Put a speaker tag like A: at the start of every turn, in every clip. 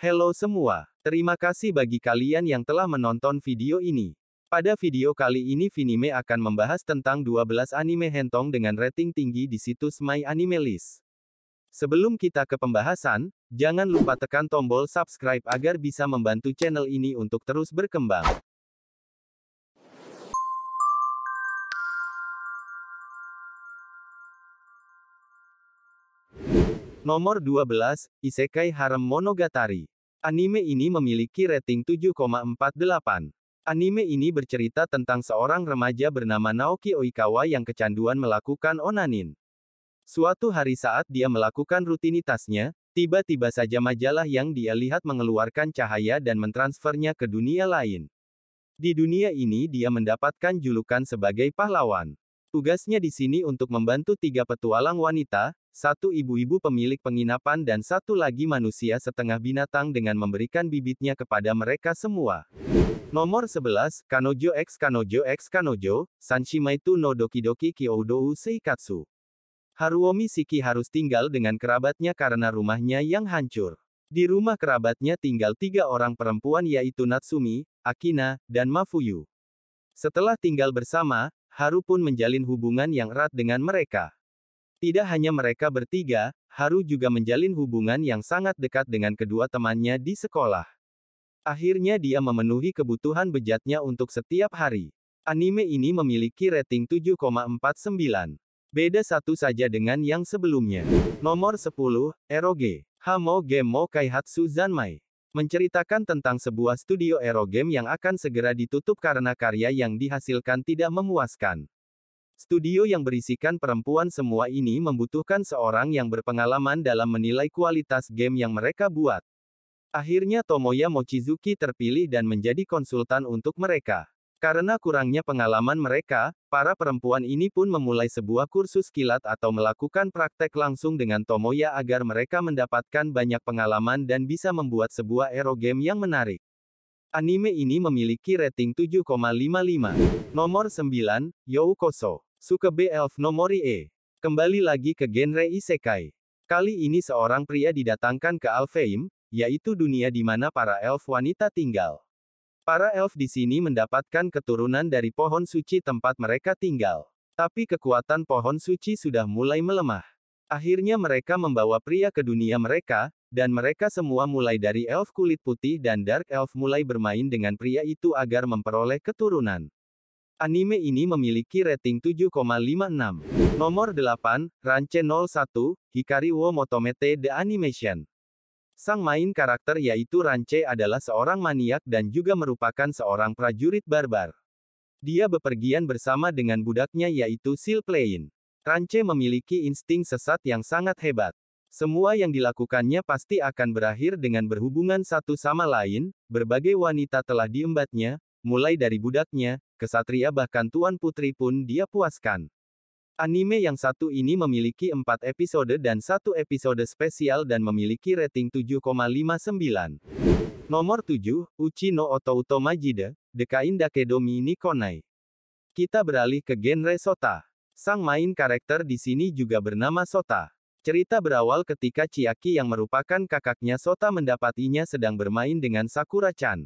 A: Hello semua. Terima kasih bagi kalian yang telah menonton video ini. Pada video kali ini Vinime akan membahas tentang 12 anime hentong dengan rating tinggi di situs My Anime List. Sebelum kita ke pembahasan, jangan lupa tekan tombol subscribe agar bisa membantu channel ini untuk terus berkembang. Nomor 12, Isekai Harem Monogatari. Anime ini memiliki rating 7,48. Anime ini bercerita tentang seorang remaja bernama Naoki Oikawa yang kecanduan melakukan onanin. Suatu hari saat dia melakukan rutinitasnya, tiba-tiba saja majalah yang dia lihat mengeluarkan cahaya dan mentransfernya ke dunia lain. Di dunia ini dia mendapatkan julukan sebagai pahlawan. Tugasnya di sini untuk membantu tiga petualang wanita, satu ibu-ibu pemilik penginapan dan satu lagi manusia setengah binatang dengan memberikan bibitnya kepada mereka semua. Nomor 11, Kanojo X Kanojo X Kanojo, Sanshimaitu no Dokidoki Kyoudou Seikatsu. Haruomi Siki harus tinggal dengan kerabatnya karena rumahnya yang hancur. Di rumah kerabatnya tinggal tiga orang perempuan yaitu Natsumi, Akina, dan Mafuyu. Setelah tinggal bersama, Haru pun menjalin hubungan yang erat dengan mereka. Tidak hanya mereka bertiga, Haru juga menjalin hubungan yang sangat dekat dengan kedua temannya di sekolah. Akhirnya dia memenuhi kebutuhan bejatnya untuk setiap hari. Anime ini memiliki rating 7,49. Beda satu saja dengan yang sebelumnya. Nomor 10, Eroge. Hamo Game Kaihatsu Zanmai menceritakan tentang sebuah studio Erogame yang akan segera ditutup karena karya yang dihasilkan tidak memuaskan. Studio yang berisikan perempuan semua ini membutuhkan seorang yang berpengalaman dalam menilai kualitas game yang mereka buat. Akhirnya Tomoya Mochizuki terpilih dan menjadi konsultan untuk mereka. Karena kurangnya pengalaman mereka, para perempuan ini pun memulai sebuah kursus kilat atau melakukan praktek langsung dengan Tomoya agar mereka mendapatkan banyak pengalaman dan bisa membuat sebuah erogame yang menarik. Anime ini memiliki rating 7,55. Nomor 9, Youkoso. Sukebe Elf Nomori E. Kembali lagi ke genre isekai. Kali ini seorang pria didatangkan ke Alfheim, yaitu dunia di mana para elf wanita tinggal. Para elf di sini mendapatkan keturunan dari pohon suci tempat mereka tinggal. Tapi kekuatan pohon suci sudah mulai melemah. Akhirnya mereka membawa pria ke dunia mereka, dan mereka semua mulai dari elf kulit putih dan dark elf mulai bermain dengan pria itu agar memperoleh keturunan. Anime ini memiliki rating 7,56. Nomor 8, Ranche 01, Hikari wo Motomete The Animation. Sang main karakter yaitu Rance adalah seorang maniak dan juga merupakan seorang prajurit barbar. Dia bepergian bersama dengan budaknya yaitu Silplain. Rance memiliki insting sesat yang sangat hebat. Semua yang dilakukannya pasti akan berakhir dengan berhubungan satu sama lain, berbagai wanita telah diembatnya, mulai dari budaknya, kesatria bahkan tuan putri pun dia puaskan. Anime yang satu ini memiliki empat episode dan satu episode spesial dan memiliki rating 7,59. Nomor 7, Uchi no Otouto Majide, Dekain Dakedomi ni Konai. Kita beralih ke genre Sota. Sang main karakter di sini juga bernama Sota. Cerita berawal ketika Chiaki yang merupakan kakaknya Sota mendapatinya sedang bermain dengan Sakura-chan.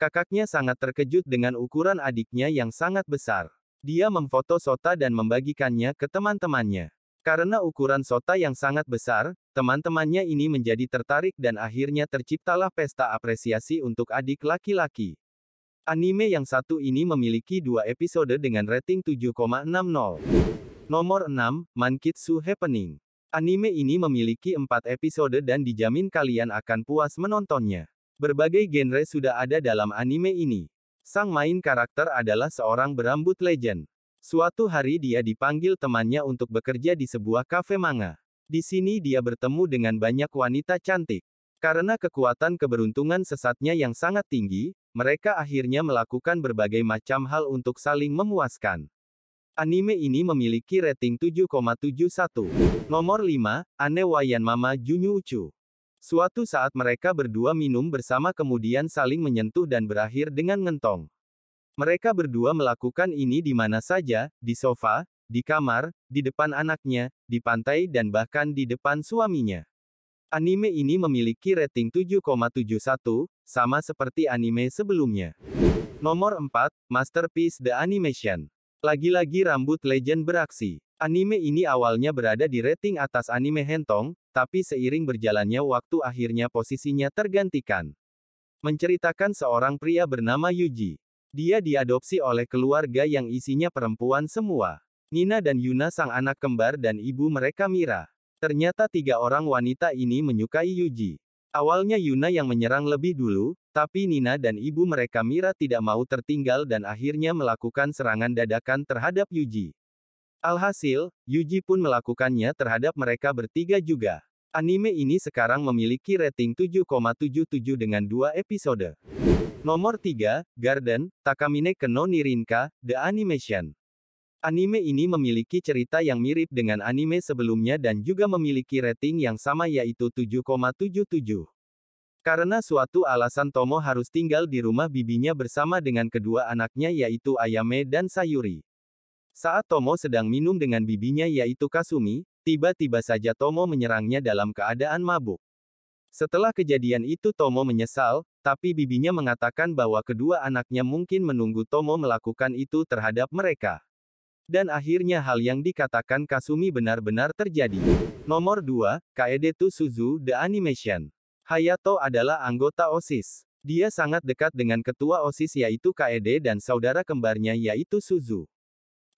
A: Kakaknya sangat terkejut dengan ukuran adiknya yang sangat besar. Dia memfoto Sota dan membagikannya ke teman-temannya. Karena ukuran Sota yang sangat besar, teman-temannya ini menjadi tertarik dan akhirnya terciptalah pesta apresiasi untuk adik laki-laki. Anime yang satu ini memiliki dua episode dengan rating 7,60. Nomor 6, Mankitsu Happening. Anime ini memiliki empat episode dan dijamin kalian akan puas menontonnya. Berbagai genre sudah ada dalam anime ini. Sang main karakter adalah seorang berambut legend. Suatu hari dia dipanggil temannya untuk bekerja di sebuah kafe manga. Di sini dia bertemu dengan banyak wanita cantik. Karena kekuatan keberuntungan sesatnya yang sangat tinggi, mereka akhirnya melakukan berbagai macam hal untuk saling memuaskan. Anime ini memiliki rating 7,71. Nomor 5, Ane Wayan Mama Junyu Uchu. Suatu saat mereka berdua minum bersama kemudian saling menyentuh dan berakhir dengan ngentong. Mereka berdua melakukan ini di mana saja, di sofa, di kamar, di depan anaknya, di pantai dan bahkan di depan suaminya. Anime ini memiliki rating 7,71, sama seperti anime sebelumnya. Nomor 4, Masterpiece The Animation. Lagi-lagi rambut legend beraksi. Anime ini awalnya berada di rating atas anime Hentong, tapi seiring berjalannya waktu akhirnya posisinya tergantikan. Menceritakan seorang pria bernama Yuji. Dia diadopsi oleh keluarga yang isinya perempuan semua. Nina dan Yuna sang anak kembar dan ibu mereka Mira. Ternyata tiga orang wanita ini menyukai Yuji. Awalnya Yuna yang menyerang lebih dulu, tapi Nina dan ibu mereka Mira tidak mau tertinggal dan akhirnya melakukan serangan dadakan terhadap Yuji. Alhasil, Yuji pun melakukannya terhadap mereka bertiga juga. Anime ini sekarang memiliki rating 7,77 dengan dua episode. Nomor 3, Garden, Takamine Keno Nirinka, The Animation. Anime ini memiliki cerita yang mirip dengan anime sebelumnya dan juga memiliki rating yang sama yaitu 7,77. Karena suatu alasan Tomo harus tinggal di rumah bibinya bersama dengan kedua anaknya yaitu Ayame dan Sayuri. Saat Tomo sedang minum dengan bibinya yaitu Kasumi, tiba-tiba saja Tomo menyerangnya dalam keadaan mabuk. Setelah kejadian itu Tomo menyesal, tapi bibinya mengatakan bahwa kedua anaknya mungkin menunggu Tomo melakukan itu terhadap mereka. Dan akhirnya hal yang dikatakan Kasumi benar-benar terjadi. Nomor 2, Kaede Suzu The Animation. Hayato adalah anggota OSIS. Dia sangat dekat dengan ketua OSIS yaitu Kaede dan saudara kembarnya yaitu Suzu.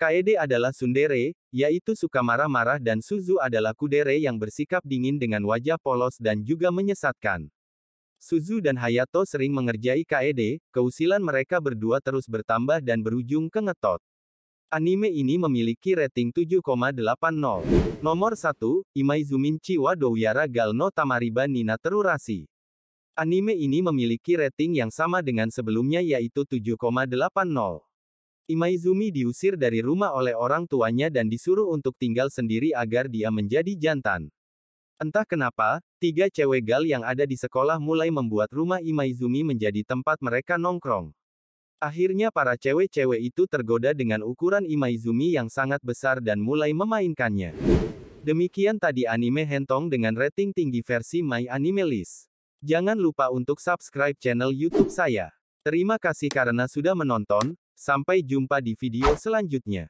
A: Kaede adalah Sundere, yaitu suka marah-marah dan Suzu adalah Kudere yang bersikap dingin dengan wajah polos dan juga menyesatkan. Suzu dan Hayato sering mengerjai Kaede, keusilan mereka berdua terus bertambah dan berujung ke ngetot. Anime ini memiliki rating 7,80. Nomor 1, Imaizumin Chiwa Douyara Gal no Tamariba Nina Terurasi. Anime ini memiliki rating yang sama dengan sebelumnya yaitu 7,80. Imaizumi diusir dari rumah oleh orang tuanya dan disuruh untuk tinggal sendiri agar dia menjadi jantan. Entah kenapa, tiga cewek gal yang ada di sekolah mulai membuat rumah Imaizumi menjadi tempat mereka nongkrong. Akhirnya para cewek-cewek itu tergoda dengan ukuran Imaizumi yang sangat besar dan mulai memainkannya. Demikian tadi anime Hentong dengan rating tinggi versi My Anime List. Jangan lupa untuk subscribe channel YouTube saya. Terima kasih karena sudah menonton, sampai jumpa di video selanjutnya.